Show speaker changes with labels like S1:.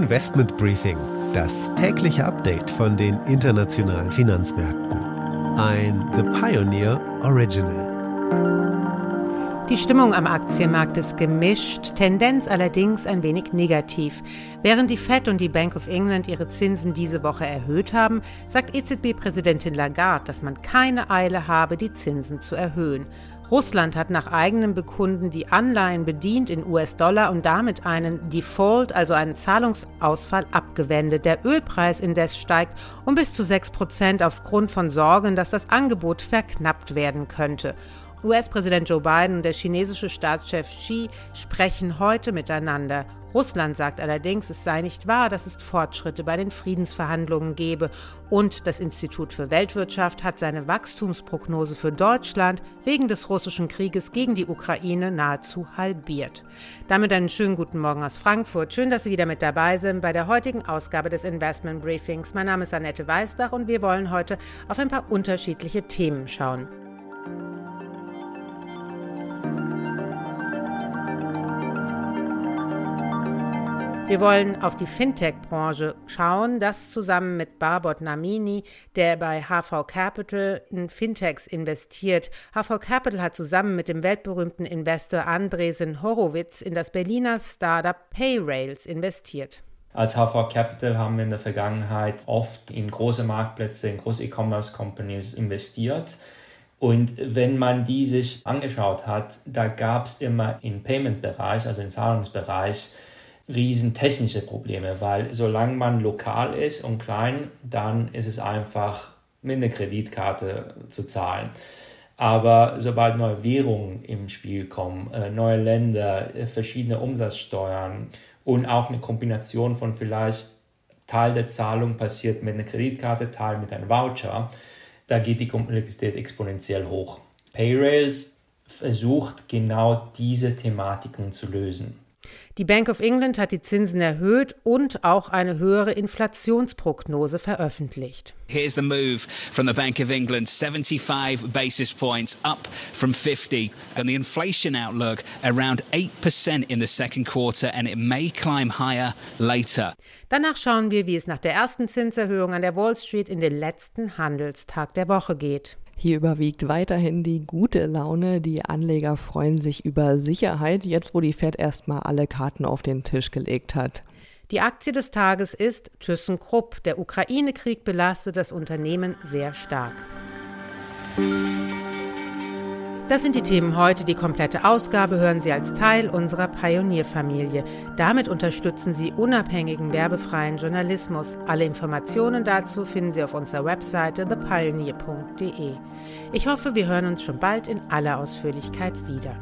S1: Investment Briefing, das tägliche Update von den internationalen Finanzmärkten. Ein The Pioneer Original.
S2: Die Stimmung am Aktienmarkt ist gemischt, Tendenz allerdings ein wenig negativ. Während die Fed und die Bank of England ihre Zinsen diese Woche erhöht haben, sagt EZB-Präsidentin Lagarde, dass man keine Eile habe, die Zinsen zu erhöhen. Russland hat nach eigenem Bekunden die Anleihen bedient in US-Dollar und damit einen Default, also einen Zahlungsausfall, abgewendet. Der Ölpreis indes steigt um bis zu 6 Prozent aufgrund von Sorgen, dass das Angebot verknappt werden könnte. US-Präsident Joe Biden und der chinesische Staatschef Xi sprechen heute miteinander. Russland sagt allerdings, es sei nicht wahr, dass es Fortschritte bei den Friedensverhandlungen gebe. Und das Institut für Weltwirtschaft hat seine Wachstumsprognose für Deutschland wegen des russischen Krieges gegen die Ukraine nahezu halbiert. Damit einen schönen guten Morgen aus Frankfurt. Schön, dass Sie wieder mit dabei sind bei der heutigen Ausgabe des Investment Briefings. Mein Name ist Annette Weißbach und wir wollen heute auf ein paar unterschiedliche Themen schauen. Wir wollen auf die Fintech-Branche schauen, das zusammen mit Barbot Namini, der bei HV Capital in Fintechs investiert. HV Capital hat zusammen mit dem weltberühmten Investor Andresen Horowitz in das Berliner Startup Payrails investiert.
S3: Als HV Capital haben wir in der Vergangenheit oft in große Marktplätze, in große E-Commerce-Companies investiert. Und wenn man die sich angeschaut hat, da gab es immer im Payment-Bereich, also im Zahlungsbereich, riesen technische Probleme, weil solange man lokal ist und klein, dann ist es einfach mit einer Kreditkarte zu zahlen. Aber sobald neue Währungen im Spiel kommen, äh, neue Länder, äh, verschiedene Umsatzsteuern und auch eine Kombination von vielleicht Teil der Zahlung passiert mit einer Kreditkarte, Teil mit einem Voucher, da geht die Komplexität exponentiell hoch. Payrails versucht genau diese Thematiken zu lösen.
S2: Die Bank of England hat die Zinsen erhöht und auch eine höhere Inflationsprognose veröffentlicht.
S4: Here's the move from the Bank of England 75 basis points up from 50 and the inflation outlook around 8% in the second quarter and it may climb higher later.
S2: Danach schauen wir, wie es nach der ersten Zinserhöhung an der Wall Street in den letzten Handelstag der Woche geht.
S5: Hier überwiegt weiterhin die gute Laune. Die Anleger freuen sich über Sicherheit, jetzt wo die Fed erstmal alle Karten auf den Tisch gelegt hat.
S2: Die Aktie des Tages ist ThyssenKrupp. Der Ukraine-Krieg belastet das Unternehmen sehr stark. Das sind die Themen heute. Die komplette Ausgabe hören Sie als Teil unserer Pionierfamilie. Damit unterstützen Sie unabhängigen, werbefreien Journalismus. Alle Informationen dazu finden Sie auf unserer Webseite thepioneer.de. Ich hoffe, wir hören uns schon bald in aller Ausführlichkeit wieder.